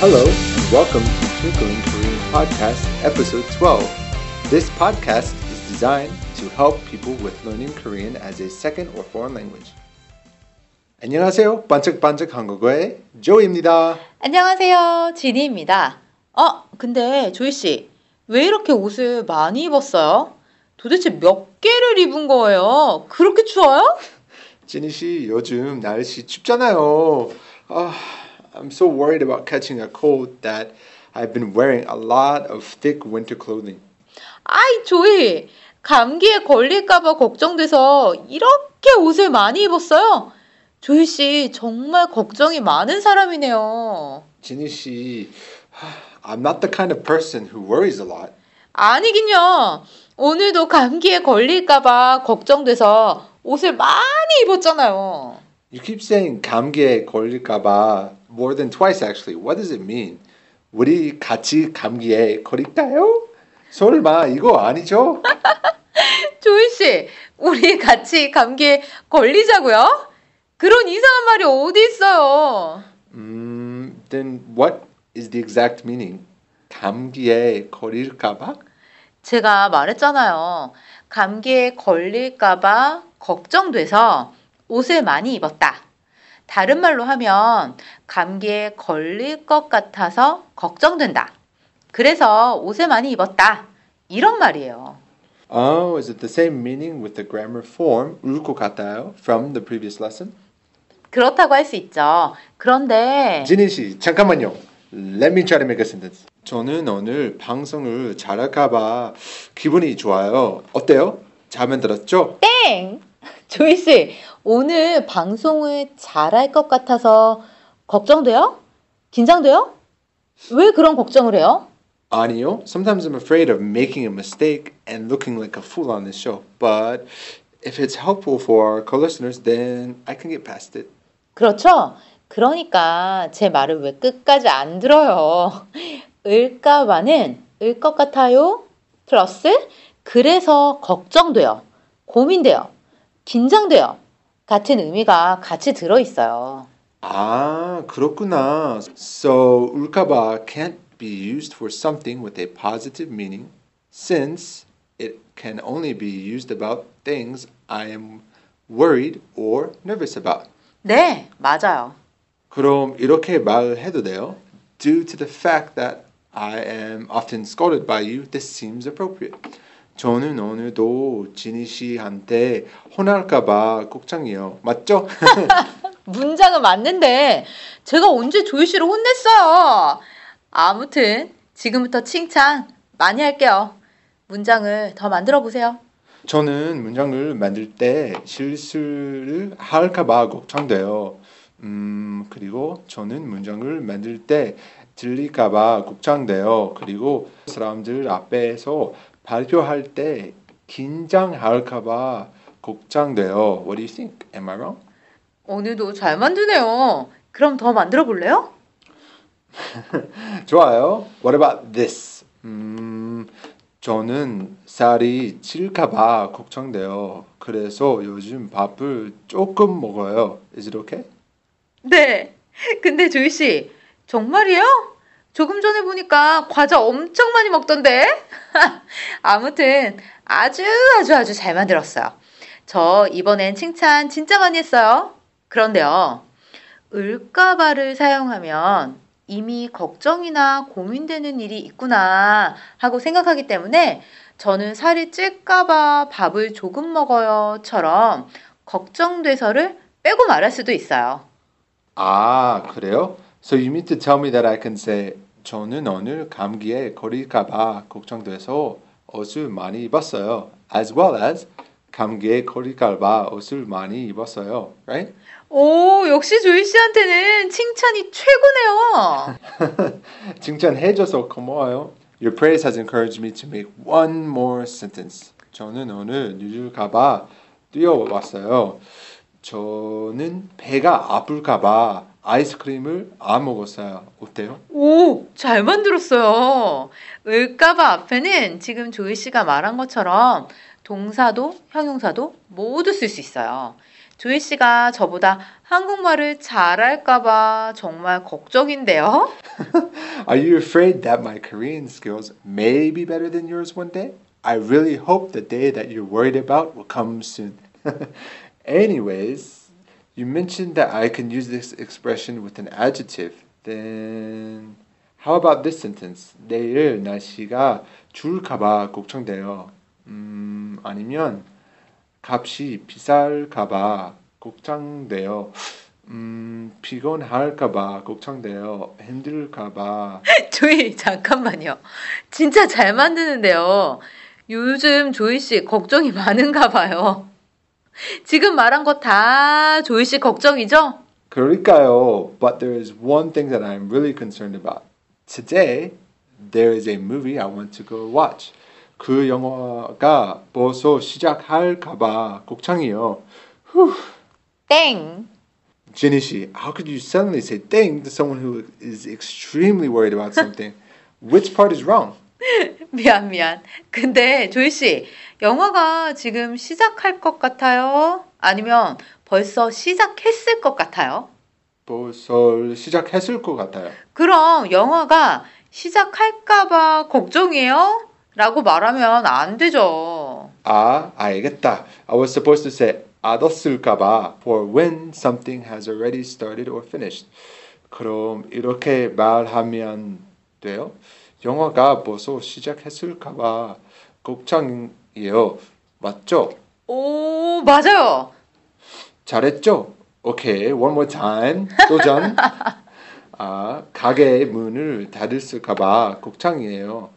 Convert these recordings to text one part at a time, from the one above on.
Hello, and welcome to Twinkling Korean Podcast, Episode 12. This podcast is designed to help people with learning Korean as a second or foreign language. 안녕하세요. 반짝반짝 한국어의 조이입니다. 안녕하세요. 지니입니다. 어, 근데 조이 씨, 왜 이렇게 옷을 많이 입었어요? 도대체 몇 개를 입은 거예요? 그렇게 추워요? 지니 씨, 요즘 날씨 춥잖아요. 아, I'm so worried about catching a cold that I've been wearing a lot of thick winter clothing. 아이, 조이, 감기에 걸릴까봐 걱정돼서 이렇게 옷을 많이 입었어요. 조이 씨, 정말 걱정이 많은 사람이네요. 지니 씨, I'm not the kind of person who worries a lot. 아니긴요. 오늘도 감기에 걸릴까봐 걱정돼서 옷을 많이 입었잖아요. You keep saying 감기에 걸릴까봐 more than twice actually. What does it mean? 우리 같이 감기에 걸릴까요? 설마 이거 아니죠? 조이 씨, 우리 같이 감기에 걸리자고요? 그런 이상한 말이 어디 있어요? 음, then what is the exact meaning? 감기에 걸릴까봐? 제가 말했잖아요. 감기에 걸릴까봐 걱정돼서 옷을 많이 입었다. 다른 말로 하면 감기에 걸릴 것 같아서 걱정된다. 그래서 옷을 많이 입었다. 이런 말이에요. Oh, is it the same meaning with the grammar form 울것 같아요 from the previous lesson? 그렇다고 할 수 있죠. 그런데 지니 씨, 잠깐만요. Let me try to make a sentence. 저는 오늘 방송을 잘할까봐 기분이 좋아요. 어때요? 잘 만들었죠? 땡! 조이 씨, 오늘 방송을 잘할 것 같아서 걱정돼요? 긴장돼요? 왜 그런 걱정을 해요? 아니요. Sometimes I'm afraid of making a mistake and looking like a fool on this show. But if it's helpful for our co-listeners, then I can get past it. 그렇죠? 그러니까 제 말을 왜 끝까지 안 들어요? 을까봐는 을 것 같아요? 플러스 그래서 걱정돼요. 고민돼요. 긴장돼요. 같은 의미가 같이 들어 있어요. 아, 그렇구나. So 울까봐 can't be used for something with a positive meaning since it can only be used about things I am worried or nervous about. 네, 맞아요. 그럼 이렇게 말해도 돼요? Due to the fact that I am often scolded by you, this seems appropriate. 저는 오늘도 지니 씨한테 혼날까봐 걱정이에요. 맞죠? 문장은 맞는데 제가 언제 조이 씨를 혼냈어요? 아무튼 지금부터 칭찬 많이 할게요. 문장을 더 만들어 보세요. 저는 문장을 만들 때 실수를 할까봐 걱정돼요. 음, 그리고 저는 문장을 만들 때 들릴까봐 걱정돼요. 그리고 사람들 앞에서 발표할 때 긴장할까봐 걱정돼요. What do you think? Am I wrong? 오늘도 잘 만드네요. 그럼 더 만들어 볼래요? 좋아요. What about this? 음, 저는 살이 찔까봐 걱정돼요. 그래서 요즘 밥을 조금 먹어요. Is it okay? 네. 근데 조이 씨, 정말이에요? 조금 전에 보니까 과자 엄청 많이 먹던데? 아무튼 아주 아주 아주 잘 만들었어요. 저 이번엔 칭찬 진짜 많이 했어요. 그런데요. 을까봐를 사용하면 이미 걱정이나 고민되는 일이 있구나 하고 생각하기 때문에 저는 살이 찔까봐 밥을 조금 먹어요처럼 걱정돼서를 빼고 말할 수도 있어요. 아, 그래요? So you mean to tell me that I can say 저는 오늘 감기에 걸릴까봐 걱정돼서 옷을 많이 입었어요. As well as 감기에 걸릴까봐 옷을 많이 입었어요. Right? 오, 역시 조이 씨한테는 칭찬이 최고네요. 칭찬해줘서 고마워요. Your praise has encouraged me to make one more sentence. 저는 오늘 늦을까봐 뛰어왔어요. 저는 배가 아플까봐 아이스크림을 안 먹었어요. 어때요? 오, 잘 만들었어요. 을까봐 앞에는 지금 조이 씨가 말한 것처럼 동사도 형용사도 모두 쓸 수 있어요. 조이 씨가 저보다 한국말을 잘할까봐 정말 걱정인데요. Are you afraid that my Korean skills may be better than yours one day? I really hope the day that you're worried about will come soon. Anyways, you mentioned that I can use this expression with an adjective. Then, how about this sentence? 내일 날씨가 추울까봐 걱정돼요. 음, 아니면 값이 비쌀까봐 걱정돼요. 음, 피곤할까봐 걱정돼요. 힘들까봐. 조이, 잠깐만요. 진짜 잘 만드는데요. 요즘 조이 씨 걱정이 많은가 봐요. 지금 말한 거 다 조이 씨 걱정이죠? 그러니까요. But there is one thing that I'm really concerned about. Today, there is a movie I want to go watch. 그 영화가 벌써 시작할까봐 걱정이요. 땡. Jenny 씨, how could you suddenly say "thing" to someone who is extremely worried about something? Which part is wrong? 미안, 미안. 근데 조이 씨, 영화가 지금 시작할 것 같아요? 아니면 벌써 시작했을 것 같아요? 벌써 시작했을 것 같아요. 그럼 영화가 시작할까봐 걱정이에요? 라고 말하면 안 되죠. 아, 알겠다. I was supposed to say 알았을까봐 for when something has already started or finished. 그럼 이렇게 말하면 돼요? 영화가 벌써 시작했을까봐 걱정이에요. 맞죠? 오, 맞아요. 잘했죠? 오케이, one more time. 도전. 아, 가게 문을 닫았을까봐 걱정이에요.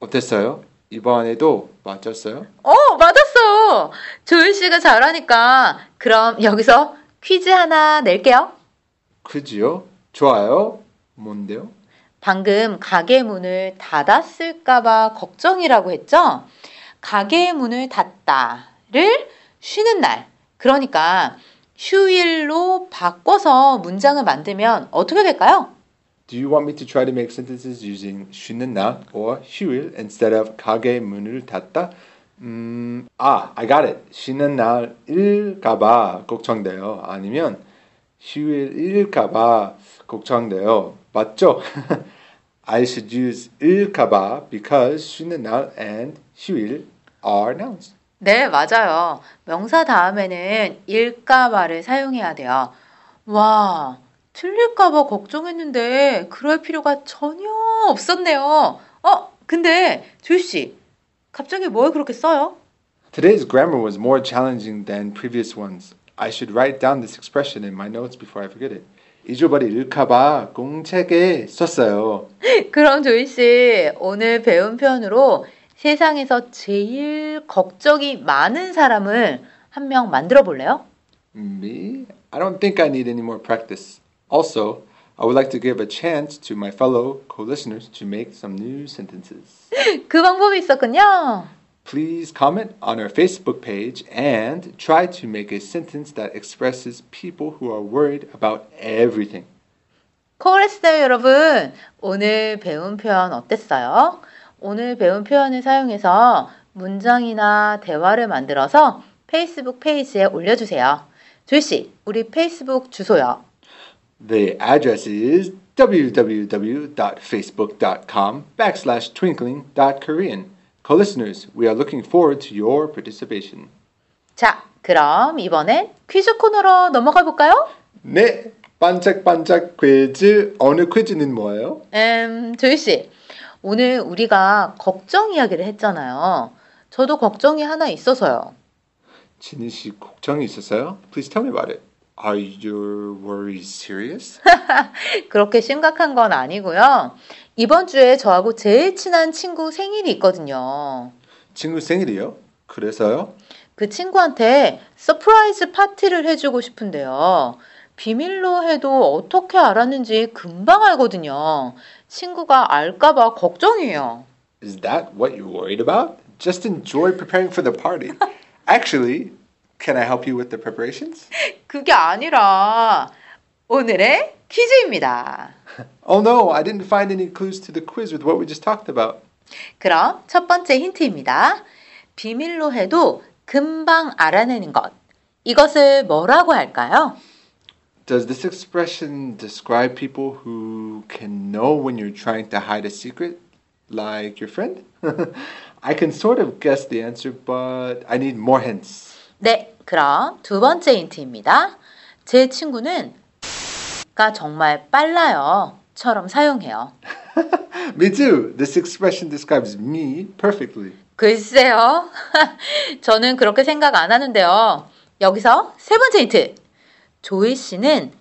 어땠어요? 이번에도 맞았어요? 어, 맞았어. 조윤 씨가 잘하니까 그럼 여기서 퀴즈 하나 낼게요. 그지요? 좋아요. 뭔데요? 방금 가게 문을 닫았을까봐 걱정이라고 했죠? 가게 문을 닫다를 쉬는 날. 그러니까 휴일로 바꿔서 문장을 만들면 어떻게 될까요? Do you want me to try to make sentences using 쉬는 날 or 휴일 instead of 가게 문을 닫다? 음, 아, I got it. 쉬는 날일까봐 걱정돼요. 아니면 휴일일까봐 걱정돼요. 맞죠? I should use 일까봐 because 쉬는 날 and 휴일 are nouns. 네, 맞아요. 명사 다음에는 일까봐를 사용해야 돼요. 와, 틀릴까봐 걱정했는데 그럴 필요가 전혀 없었네요. 어, 근데 조씨, 갑자기 뭘 그렇게 써요? Today's grammar was more challenging than previous ones. I should write down this expression in my notes before I forget it. 잊어버릴까봐 공책에 썼어요. 그럼 조이 씨, 오늘 배운 표현으로 세상에서 제일 걱정이 많은 사람을 한 명 만들어 볼래요? Me? I don't think I need any more practice. Also, I would like to give a chance to my fellow co-listeners to make some new sentences. 그 방법이 있었군요. Please comment on our Facebook page and try to make a sentence that expresses people who are worried about everything. 코레스터 여러분, 오늘 배운 표현 어땠어요? 오늘 배운 표현을 사용해서 문장이나 대화를 만들어서 페이스북 페이지에 올려주세요. 조이씨, 우리 페이스북 주소요. The address is www.facebook.com backslash twinkling.korean. Co-listeners, we are looking forward to your participation. 자, 그럼 이번엔 퀴즈 코너로 넘어가 볼까요? 네, 반짝반짝 퀴즈. 어느 퀴즈는 뭐예요? 음, 조이씨, 오늘 우리가 걱정 이야기를 했잖아요. 저도 걱정이 하나 있어서요. 진희 씨 걱정이 있었어요? Please tell me about it. Are your worries serious? 그렇게 심각한 건 아니고요. 이번 주에 저하고 제일 친한 친구 생일이 있거든요. 친구 생일이요? 그래서요? 그 친구한테 서프라이즈 파티를 해주고 싶은데요. 비밀로 해도 어떻게 알았는지 금방 알거든요. 친구가 알까봐 걱정이에요. Is that what you're worried about? Just enjoy preparing for the party. Actually, can I help you with the preparations? 그게 아니라 오늘의 퀴즈입니다. Oh no, I didn't find any clues to the quiz with what we just talked about. 그럼 첫 번째 힌트입니다. 비밀로 해도 금방 알아내는 것. 이것을 뭐라고 할까요? Does this expression describe people who can know when you're trying to hide a secret, like your friend? I can sort of guess the answer, but I need more hints. 네, 그럼 두 번째 힌트입니다. 제 친구는 가 정말 빨라요. 처럼 사용해요. Me too. This expression describes me perfectly. 글쎄요. 저는 그렇게 생각 안 하는데요. 여기서 세 번째 힌트. 조이 씨는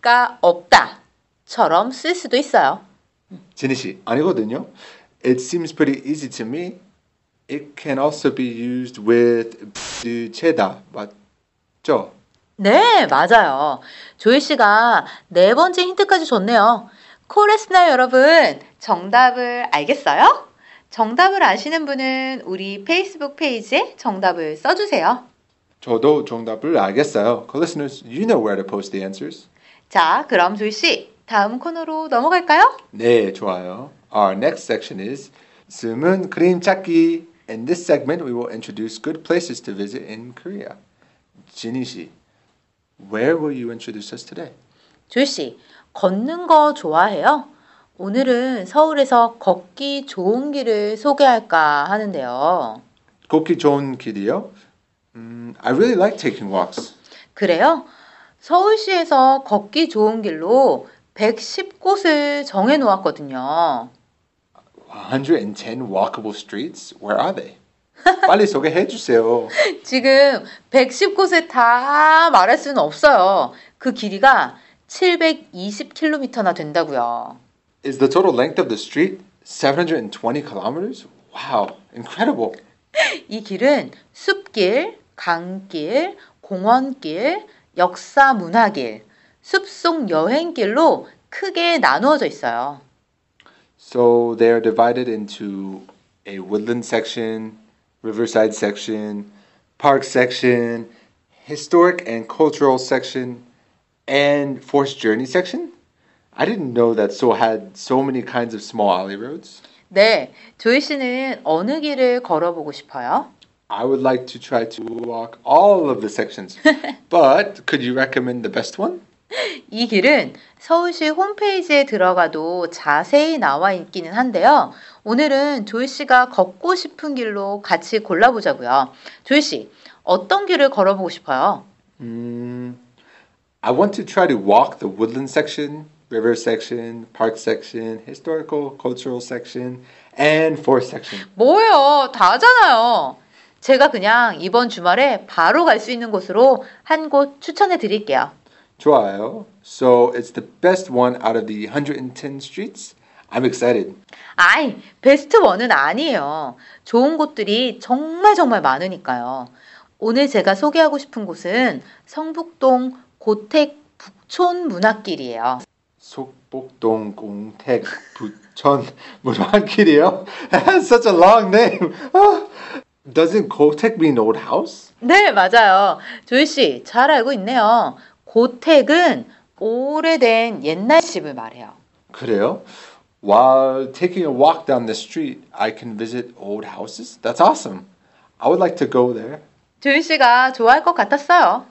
가 없다 처럼 쓸 수도 있어요. 진희 씨, 아니거든요. It seems pretty easy to me. It can also be used with 죄다 맞죠? 네, 맞아요. 조이 씨가 네 번째 힌트까지 줬네요. 코레스나 여러분, 정답을 알겠어요? 정답을 아시는 분은 우리 페이스북 페이지에 정답을 써주세요. 저도 정답을 알겠어요. Listeners, you know where to post the answers. 자, 그럼 조이 씨, 다음 코너로 넘어갈까요? 네, 좋아요. Our next section is 숨은 그림 찾기. In this segment, we will introduce good places to visit in Korea. 진희 씨, where will you introduce us today? 조이 씨, 걷는 거 좋아해요? 오늘은 서울에서 걷기 좋은 길을 소개할까 하는데요. 걷기 좋은 길이요? 음, I really like taking walks. 그래요? 서울시에서 걷기 좋은 길로 110곳을 정해 놓았거든요. 110 walkable streets? Where are they? 빨리 소개해 주세요. 지금 110곳을 다 말할 수는 없어요. 그 길이가 720km나 된다고요. Is the total length of the street 720 kilometers? Wow, incredible. 이 길은 숲길, 강길, 공원길, 역사 문화길, 숲속 여행길로 크게 나누어져 있어요. So they are divided into a woodland section, riverside section, park section, historic and cultural section, and forced journey section. I didn't know that Seoul had so many kinds of small alley roads. 네, 조이 씨는 어느 길을 걸어보고 싶어요? I would like to try to walk all of the sections, but could you recommend the best one? 이 길은 서울시 홈페이지에 들어가도 자세히 나와 있기는 한데요. 오늘은 조이 씨가 걷고 싶은 길로 같이 골라보자고요. 조이 씨, 어떤 길을 걸어보고 싶어요? Mm, I want to try to walk the woodland section, river section, park section, historical, cultural section, and forest section. 뭐예요? 다잖아요. 제가 그냥 이번 주말에 바로 갈 수 있는 곳으로 한 곳 추천해 드릴게요. 좋아요. So it's the best one out of the 110 streets. I'm excited. 아이, 베스트 원은 아니에요. 좋은 곳들이 정말 정말 많으니까요. 오늘 제가 소개하고 싶은 곳은 성북동 고택 북촌 문화길이에요. 속복동 공택 부천 문화길이요. That's such a long name. Ah, Doesn't Kotek mean old house? 네, 맞아요. 조이 씨, 잘 알고 있네요. 고택은 오래된 옛날 집을 말해요. 그래요? While taking a walk down the street, I can visit old houses. That's awesome. I would like to go there. 조이 씨가 좋아할 것 같았어요.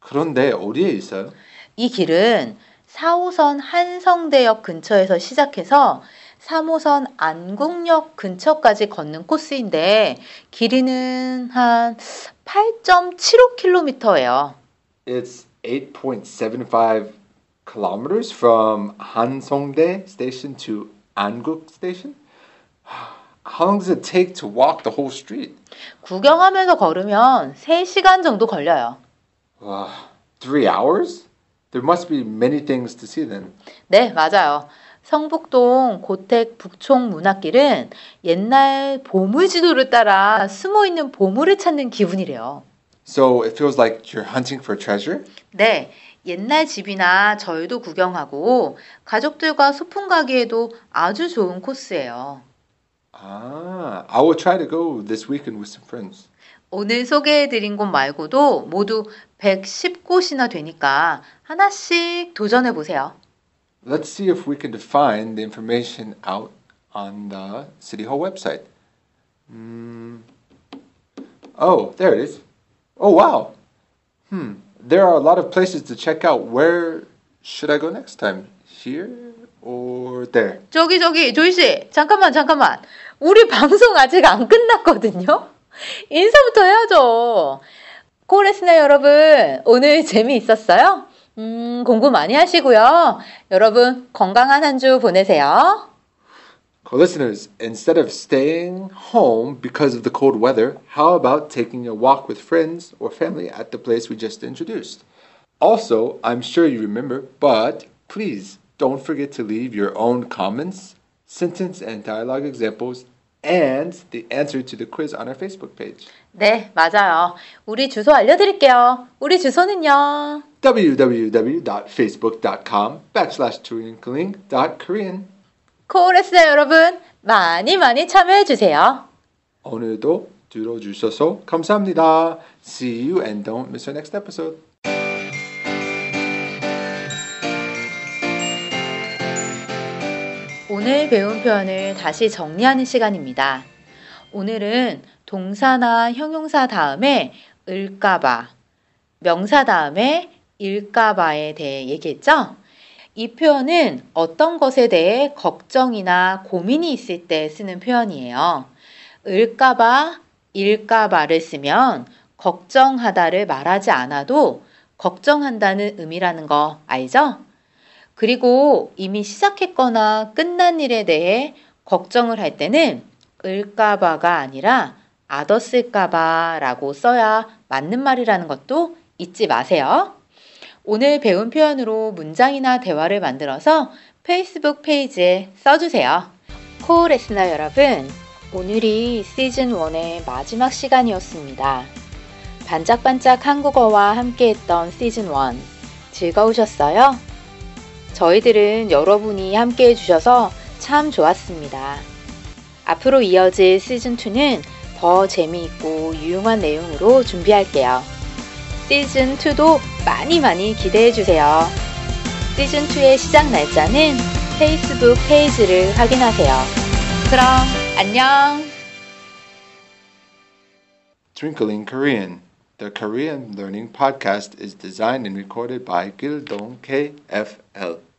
그런데 어디에 있어요? 이 길은 4호선 한성대역 근처에서 시작해서 3호선 안국역 근처까지 걷는 코스인데 길이는 한 8.75km예요. It's 8.75 kilometers from Hansongdae station to Anguk station. How long does it take to walk the whole street? 구경하면서 걸으면 3시간 정도 걸려요. Wow, three hours? There must be many things to see then. 네, 맞아요. 성북동 고택 북촌 문화길은 옛날 보물 지도를 따라 숨어 있는 보물을 찾는 기분이래요. So it feels like you're hunting for treasure? 네, 옛날 집이나 절도 구경하고 가족들과 소풍 가기에도 아주 좋은 코스예요. Ah, I will try to go this weekend with some friends. 오늘 소개해드린 곳 말고도 모두 110곳이나 되니까 하나씩 도전해 보세요. Let's see if we can find the information out on the City Hall website. Mm. Oh, there it is. Oh, wow. Hmm. There are a lot of places to check out. Where should I go next time? Here or there? 저기 저기 조이 씨 잠깐만 잠깐만 우리 방송 아직 안 끝났거든요 인사부터 해야죠 코레스나 여러분 오늘 재미있었어요? 음 공부 많이 하시고요 여러분 건강한 한 주 보내세요 Co-listeners, instead of staying home because of the cold weather, how about taking a walk with friends or family at the place we just introduced? Also, I'm sure you remember, but please don't forget to leave your own comments, sentence and dialogue examples, and the answer to the quiz on our Facebook page. 네 맞아요 우리 주소 알려드릴게요 우리 주소는요 www.facebook.com backslash Korean 코레스나 여러분 많이 많이 참여해 주세요 오늘도 들어주셔서 감사합니다. See you and don't miss our next episode. 오늘 배운 표현을 다시 정리하는 시간입니다. 오늘은 동사나 형용사 다음에 을까봐, 명사 다음에 일까봐에 대해 얘기했죠? 이 표현은 어떤 것에 대해 걱정이나 고민이 있을 때 쓰는 표현이에요. 을까봐, 일까봐를 쓰면 걱정하다를 말하지 않아도 걱정한다는 의미라는 거 알죠? 그리고 이미 시작했거나 끝난 일에 대해 걱정을 할 때는 을까봐가 아니라 아더쓸까봐라고 써야 맞는 말이라는 것도 잊지 마세요. 오늘 배운 표현으로 문장이나 대화를 만들어서 페이스북 페이지에 써주세요. 코레스나 여러분, 오늘이 시즌 1의 마지막 시간이었습니다. 반짝반짝 한국어와 함께했던 시즌 1 즐거우셨어요? 저희들은 여러분이 함께 해 주셔서 참 좋았습니다. 앞으로 이어질 시즌 2는 더 재미있고 유용한 내용으로 준비할게요. 시즌2도 많이 많이 기대해주세요. 시즌2의 시작 날짜는 페이스북 페이지를 확인하세요. 그럼 안녕! Twinkling Korean. The Korean Learning Podcast is designed and recorded by Gildong KFL.